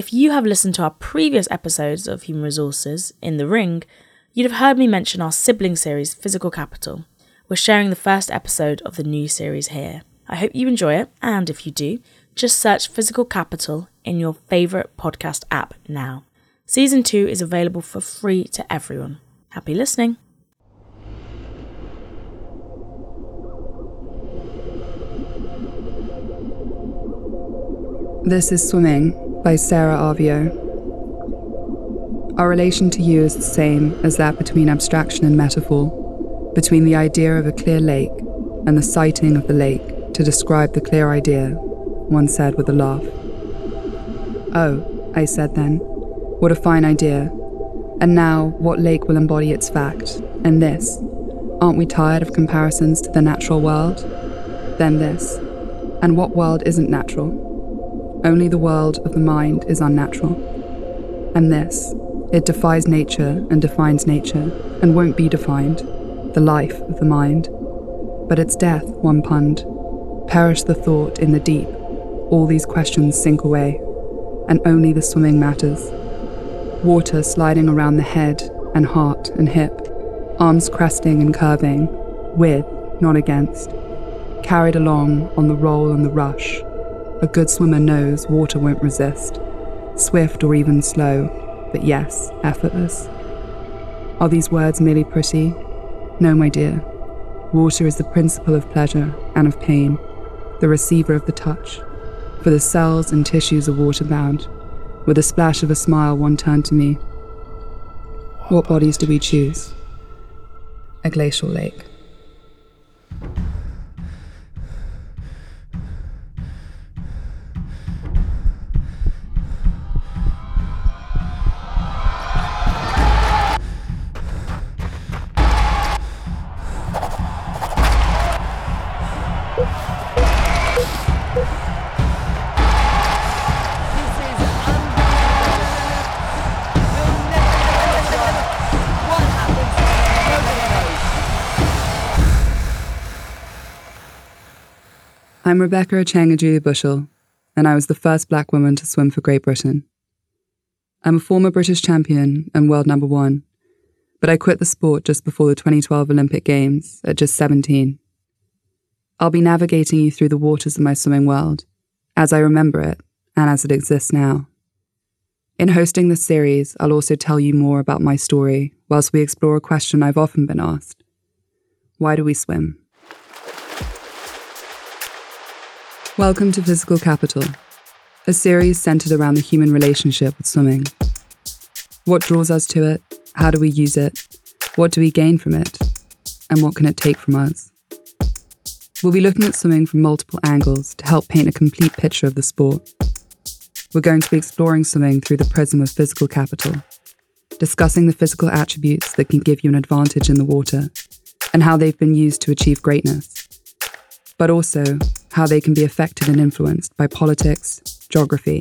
If you have listened to our previous episodes of Human Resources in the Ring, you'd have heard me mention our sibling series, Physical Capital. We're sharing the first episode of the new series here. I hope you enjoy it, and if you do, just search Physical Capital in your favourite podcast app now. Season 2 is available for free to everyone. Happy listening! This is Swimming by Sarah Arvio. Our relation to you is the same as that between abstraction and metaphor, between the idea of a clear lake and the sighting of the lake to describe the clear idea, one said with a laugh. Oh, I said then, what a fine idea. And now, what lake will embody its fact? And this, aren't we tired of comparisons to the natural world? Then this, and what world isn't natural? Only the world of the mind is unnatural. And this, it defies nature and defines nature, and won't be defined, the life of the mind. But its death, one punned. Perish the thought in the deep, all these questions sink away, and only the swimming matters. Water sliding around the head and heart and hip, arms cresting and curving, with, not against, carried along on the roll and the rush, a good swimmer knows water won't resist, swift or even slow, but yes, effortless. Are these words merely pretty? No, my dear. Water is the principle of pleasure and of pain, the receiver of the touch. For the cells and tissues are water bound. With a splash of a smile, one turned to me. What bodies do we choose? A glacial lake. I'm Rebecca Achieng Bushell, and I was the first black woman to swim for Great Britain. I'm a former British champion and world number one, but I quit the sport just before the 2012 Olympic Games at just 17. I'll be navigating you through the waters of my swimming world, as I remember it and as it exists now. In hosting this series, I'll also tell you more about my story whilst we explore a question I've often been asked Why do we swim? Welcome to Physical Capital, a series centered around the human relationship with swimming. What draws us to it? How do we use it? What do we gain from it? And what can it take from us? We'll be looking at swimming from multiple angles to help paint a complete picture of the sport. We're going to be exploring swimming through the prism of physical capital, discussing the physical attributes that can give you an advantage in the water and how they've been used to achieve greatness but also how they can be affected and influenced by politics, geography,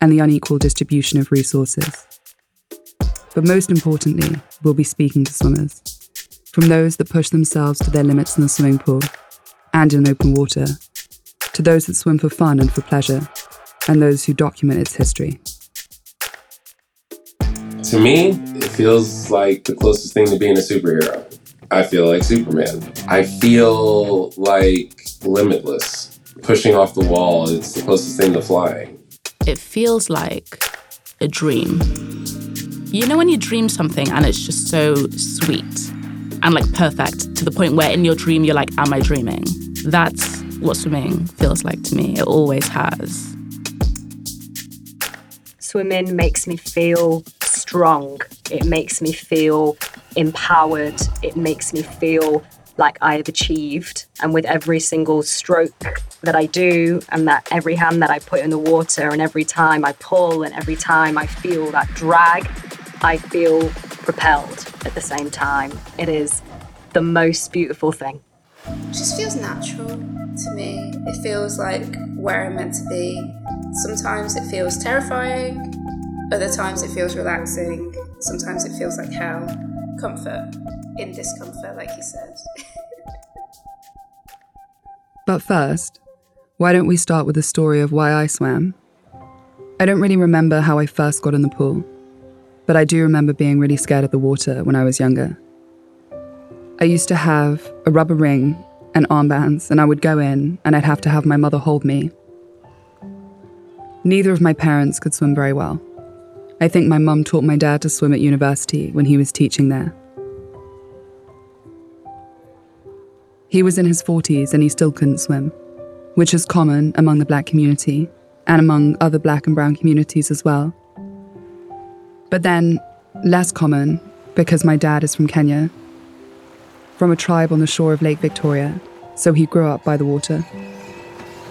and the unequal distribution of resources. But most importantly, we'll be speaking to swimmers, from those that push themselves to their limits in the swimming pool and in open water, to those that swim for fun and for pleasure, and those who document its history. To me, it feels like the closest thing to being a superhero. I feel like Superman. I feel like limitless. Pushing off the wall is the closest thing to flying. It feels like a dream. You know when you dream something and it's just so sweet and like perfect to the point where in your dream you're like, am I dreaming? That's what swimming feels like to me. It always has. Swimming makes me feel strong. It makes me feel empowered. It makes me feel like I have achieved. And with every single stroke that I do, and that every hand that I put in the water, and every time I pull, and every time I feel that drag, I feel propelled at the same time. It is the most beautiful thing. It just feels natural to me. It feels like where I'm meant to be. Sometimes it feels terrifying, other times it feels relaxing, sometimes it feels like hell. Comfort in discomfort, like you said. but first, why don't we start with the story of why I swam? I don't really remember how I first got in the pool, but I do remember being really scared of the water when I was younger. I used to have a rubber ring and armbands, and I would go in and I'd have to have my mother hold me. Neither of my parents could swim very well. I think my mum taught my dad to swim at university when he was teaching there. He was in his 40s and he still couldn't swim, which is common among the black community and among other black and brown communities as well. But then, less common because my dad is from Kenya, from a tribe on the shore of Lake Victoria, so he grew up by the water.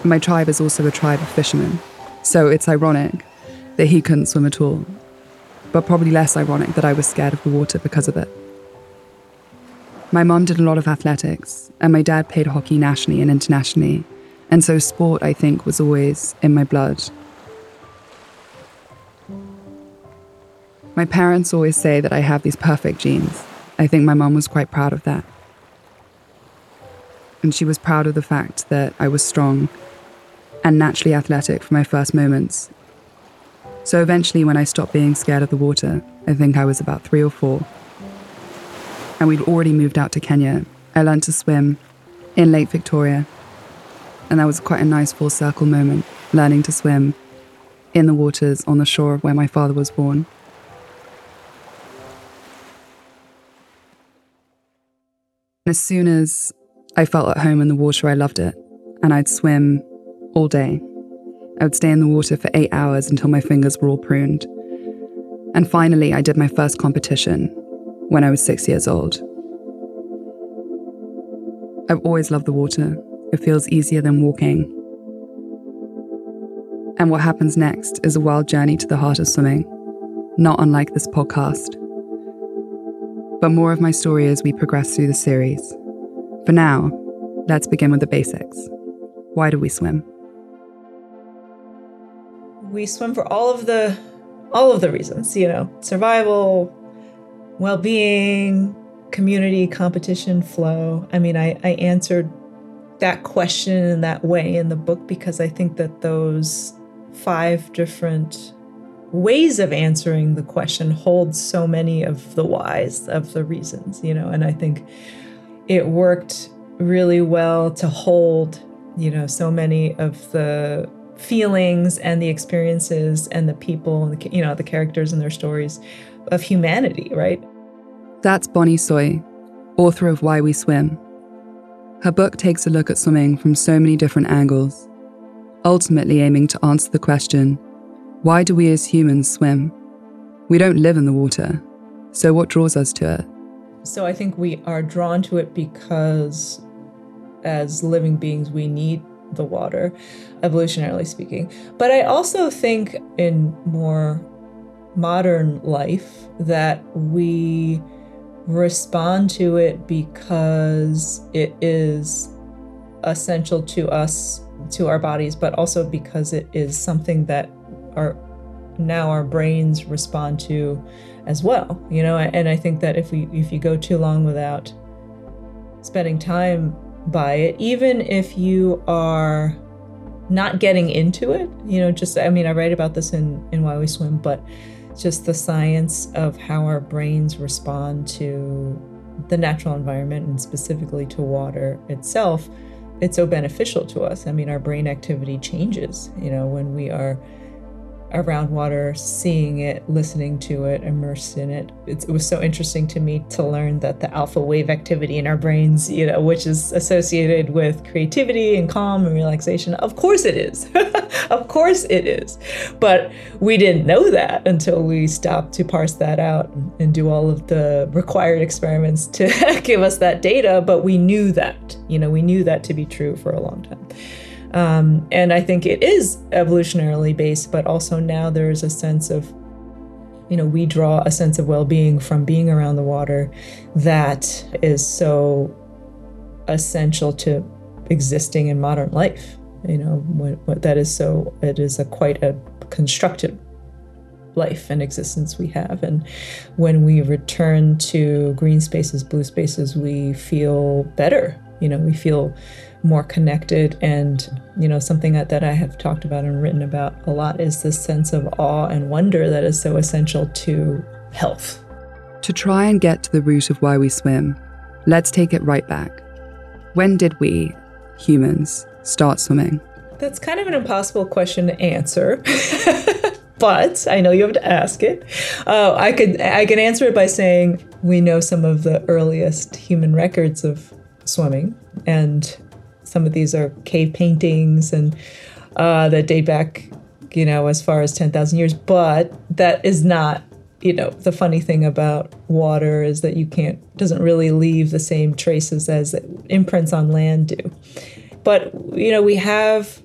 My tribe is also a tribe of fishermen, so it's ironic that he couldn't swim at all, but probably less ironic that I was scared of the water because of it. My mom did a lot of athletics, and my dad played hockey nationally and internationally, and so sport, I think, was always in my blood. My parents always say that I have these perfect genes. I think my mom was quite proud of that. And she was proud of the fact that I was strong and naturally athletic from my first moments. So eventually, when I stopped being scared of the water, I think I was about three or four, and we'd already moved out to Kenya, I learned to swim in Lake Victoria. And that was quite a nice full circle moment, learning to swim in the waters on the shore where my father was born. As soon as I felt at home in the water, I loved it, and I'd swim all day. I would stay in the water for eight hours until my fingers were all pruned. And finally, I did my first competition when I was six years old. I've always loved the water. It feels easier than walking. And what happens next is a wild journey to the heart of swimming, not unlike this podcast. But more of my story as we progress through the series. For now, let's begin with the basics. Why do we swim? We swim for all of the all of the reasons, you know, survival, well-being, community, competition, flow. I mean, I, I answered that question in that way in the book because I think that those five different ways of answering the question hold so many of the whys of the reasons, you know, and I think it worked really well to hold, you know, so many of the feelings and the experiences and the people and the, you know the characters and their stories of humanity, right? That's Bonnie Tsui, author of Why We Swim. Her book takes a look at swimming from so many different angles, ultimately aiming to answer the question why do we as humans swim? We don't live in the water, so what draws us to it? So I think we are drawn to it because as living beings, we need the water, evolutionarily speaking. But I also think in more modern life that we respond to it because it is essential to us, to our bodies, but also because it is something that our now our brains respond to as well you know and i think that if we if you go too long without spending time by it even if you are not getting into it you know just i mean i write about this in in why we swim but just the science of how our brains respond to the natural environment and specifically to water itself it's so beneficial to us. I mean our brain activity changes you know when we are around water, seeing it, listening to it, immersed in it. It's, it was so interesting to me to learn that the alpha wave activity in our brains, you know, which is associated with creativity and calm and relaxation. Of course it is. of course it is. But we didn't know that until we stopped to parse that out and do all of the required experiments to give us that data. But we knew that, you know, we knew that to be true for a long time. Um, and I think it is evolutionarily based, but also now there's a sense of, you know, we draw a sense of well being from being around the water that is so essential to existing in modern life. You know, what, what that is so, it is a quite a constructive life and existence we have. And when we return to green spaces, blue spaces, we feel better. You know, we feel more connected and you know, something that, that I have talked about and written about a lot is this sense of awe and wonder that is so essential to health. To try and get to the root of why we swim, let's take it right back. When did we, humans, start swimming? That's kind of an impossible question to answer. but I know you have to ask it. Uh, I could I can answer it by saying we know some of the earliest human records of swimming, and some of these are cave paintings and uh, that date back, you know, as far as ten thousand years. But that is not, you know, the funny thing about water is that you can't doesn't really leave the same traces as imprints on land do. But you know, we have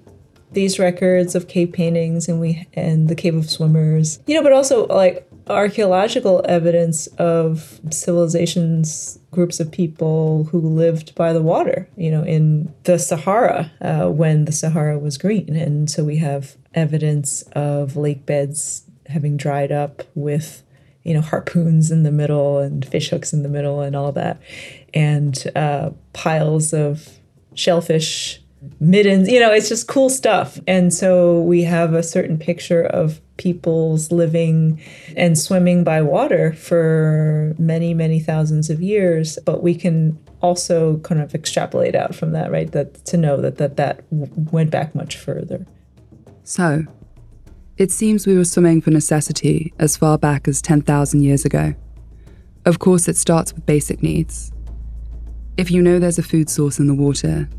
these records of cave paintings and we and the cave of swimmers you know but also like archaeological evidence of civilizations groups of people who lived by the water you know in the sahara uh, when the sahara was green. And so we have evidence of lake beds having dried up with you know harpoons in the middle and fish hooks in the middle and all that. And uh, piles of shellfish middens you know it's just cool stuff and so we have a certain picture of people's living and swimming by water for many many thousands of years but we can also kind of extrapolate out from that right that to know that that that went back much further so it seems we were swimming for necessity as far back as 10,000 years ago. Of course, it starts with basic needs. If you know there's a food source in the water,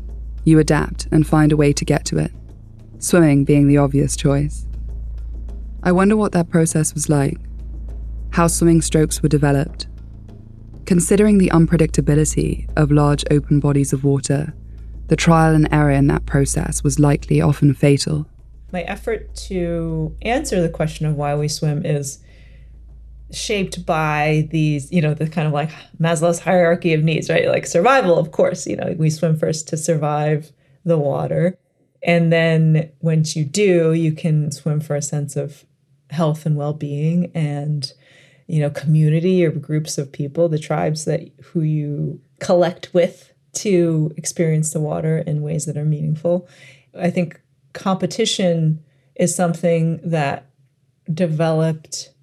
you adapt and find a way to get to it, swimming being the obvious choice. I wonder what that process was like, how swimming strokes were developed. Considering the unpredictability of large open bodies of water, the trial and error in that process was likely often fatal. My effort to answer the question of why we swim is shaped by these, you know, the kind of like Maslow's hierarchy of needs, right? Like survival, of course, you know, we swim first to survive the water. And then once you do, you can swim for a sense of health and well-being and you know, community or groups of people, the tribes that who you collect with to experience the water in ways that are meaningful. I think competition is something that developed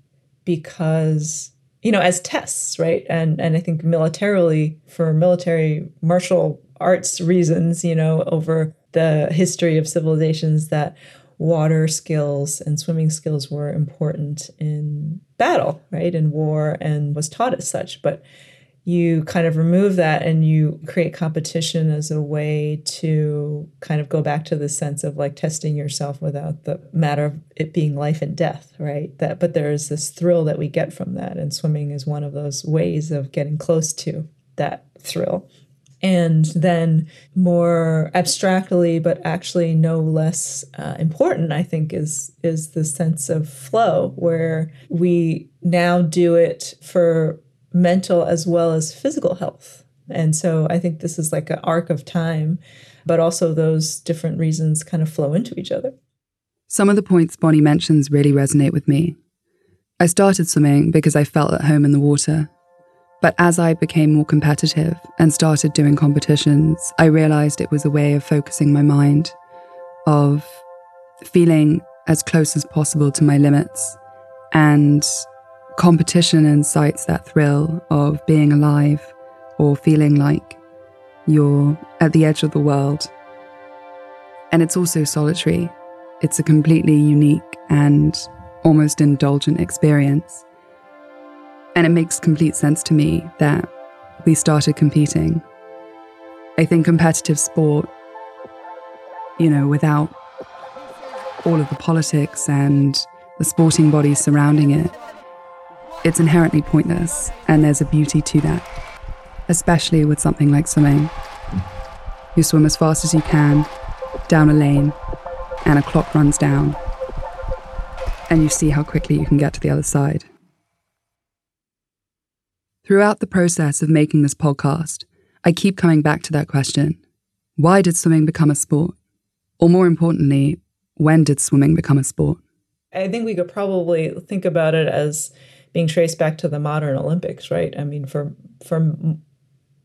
because you know as tests right? And and i think militarily for military martial arts reasons you know over the history of civilizations that water skills and swimming skills were important in battle right? In war and was taught as such. But you kind of remove that and you create competition as a way to kind of go back to the sense of like testing yourself without the matter of it being life and death right? That but there is this thrill that we get from that and swimming is one of those ways of getting close to that thrill. And then more abstractly but actually no less uh, important i think is is the sense of flow where we now do it for mental as well as physical health. And so I think this is like an arc of time, but also those different reasons kind of flow into each other. Some of the points Bonnie mentions really resonate with me. I started swimming because I felt at home in the water. But as I became more competitive and started doing competitions, I realized it was a way of focusing my mind, of feeling as close as possible to my limits and Competition incites that thrill of being alive or feeling like you're at the edge of the world. And it's also solitary. It's a completely unique and almost indulgent experience. And it makes complete sense to me that we started competing. I think competitive sport, you know, without all of the politics and the sporting bodies surrounding it, it's inherently pointless, and there's a beauty to that, especially with something like swimming. You swim as fast as you can, down a lane, and a clock runs down, and you see how quickly you can get to the other side. Throughout the process of making this podcast, I keep coming back to that question why did swimming become a sport? Or more importantly, when did swimming become a sport? I think we could probably think about it as being traced back to the modern Olympics, right? I mean, for for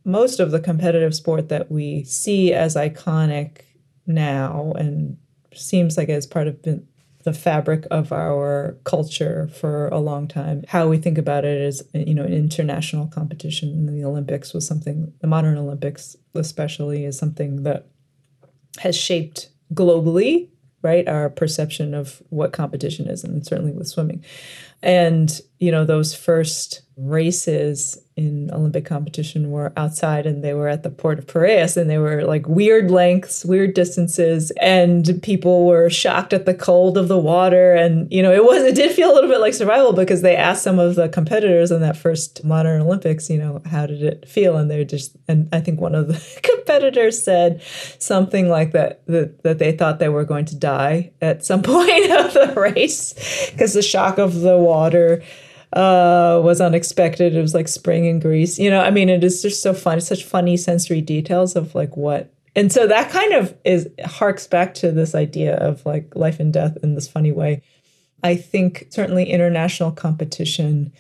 most of the competitive sport that we see as iconic now and seems like it's part of the fabric of our culture for a long time. How we think about it is, you know, an international competition in the Olympics was something, the modern Olympics especially, is something that has shaped globally, right, our perception of what competition is, and certainly with swimming. And, you know, those first races in Olympic competition were outside and they were at the port of Piraeus and they were like weird lengths, weird distances, and people were shocked at the cold of the water. And, you know, it was, it did feel a little bit like survival because they asked some of the competitors in that first modern Olympics, you know, how did it feel? And they're just, and I think one of the competitors said something like that, that, that they thought they were going to die at some point of the race because the shock of the water uh, was unexpected. It was like spring in Greece. You know, I mean, it is just so fun. such funny sensory details of like what. And so that kind of is harks back to this idea of like life and death in this funny way. I think certainly international competition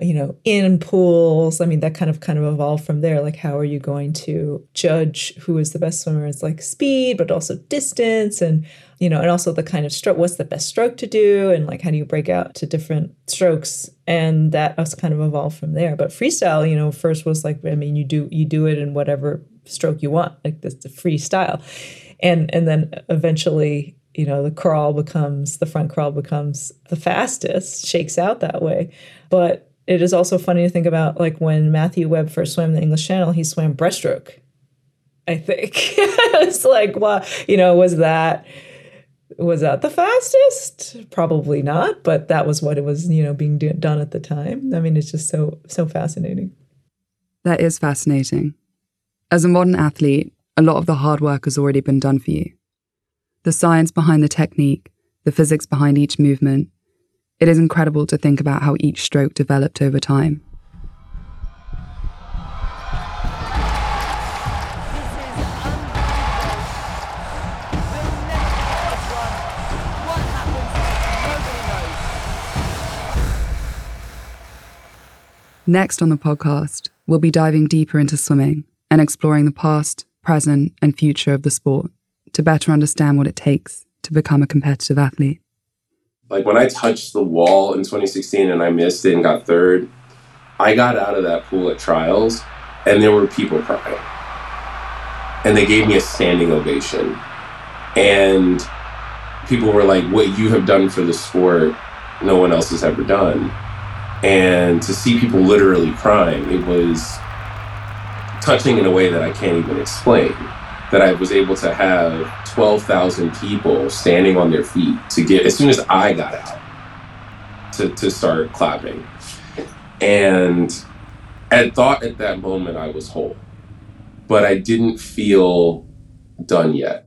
you know in pools. I mean that kind of kind of evolved from there. Like how are you going to judge who is the best swimmer? It's like speed but also distance and you know and also the kind of stroke what's the best stroke to do? And like how do you break out to different strokes? And that has kind of evolved from there. But freestyle you know first was like i mean you do you do it in whatever stroke you want. Like this the freestyle. And and then eventually you know the crawl becomes the front crawl becomes the fastest shakes out that way. But it is also funny to think about like when Matthew Webb first swam the English Channel, he swam breaststroke. I think it's like, well, you know, was that was that the fastest? Probably not, but that was what it was, you know, being do- done at the time. I mean, it's just so so fascinating. That is fascinating. As a modern athlete, a lot of the hard work has already been done for you. The science behind the technique, the physics behind each movement, it is incredible to think about how each stroke developed over time. Next on the podcast, we'll be diving deeper into swimming and exploring the past, present, and future of the sport to better understand what it takes to become a competitive athlete. Like when I touched the wall in 2016 and I missed it and got third, I got out of that pool at trials and there were people crying. And they gave me a standing ovation. And people were like, what you have done for the sport, no one else has ever done. And to see people literally crying, it was touching in a way that I can't even explain that I was able to have 12,000 people standing on their feet to get, as soon as I got out, to, to start clapping. And I thought at that moment I was whole, but I didn't feel done yet.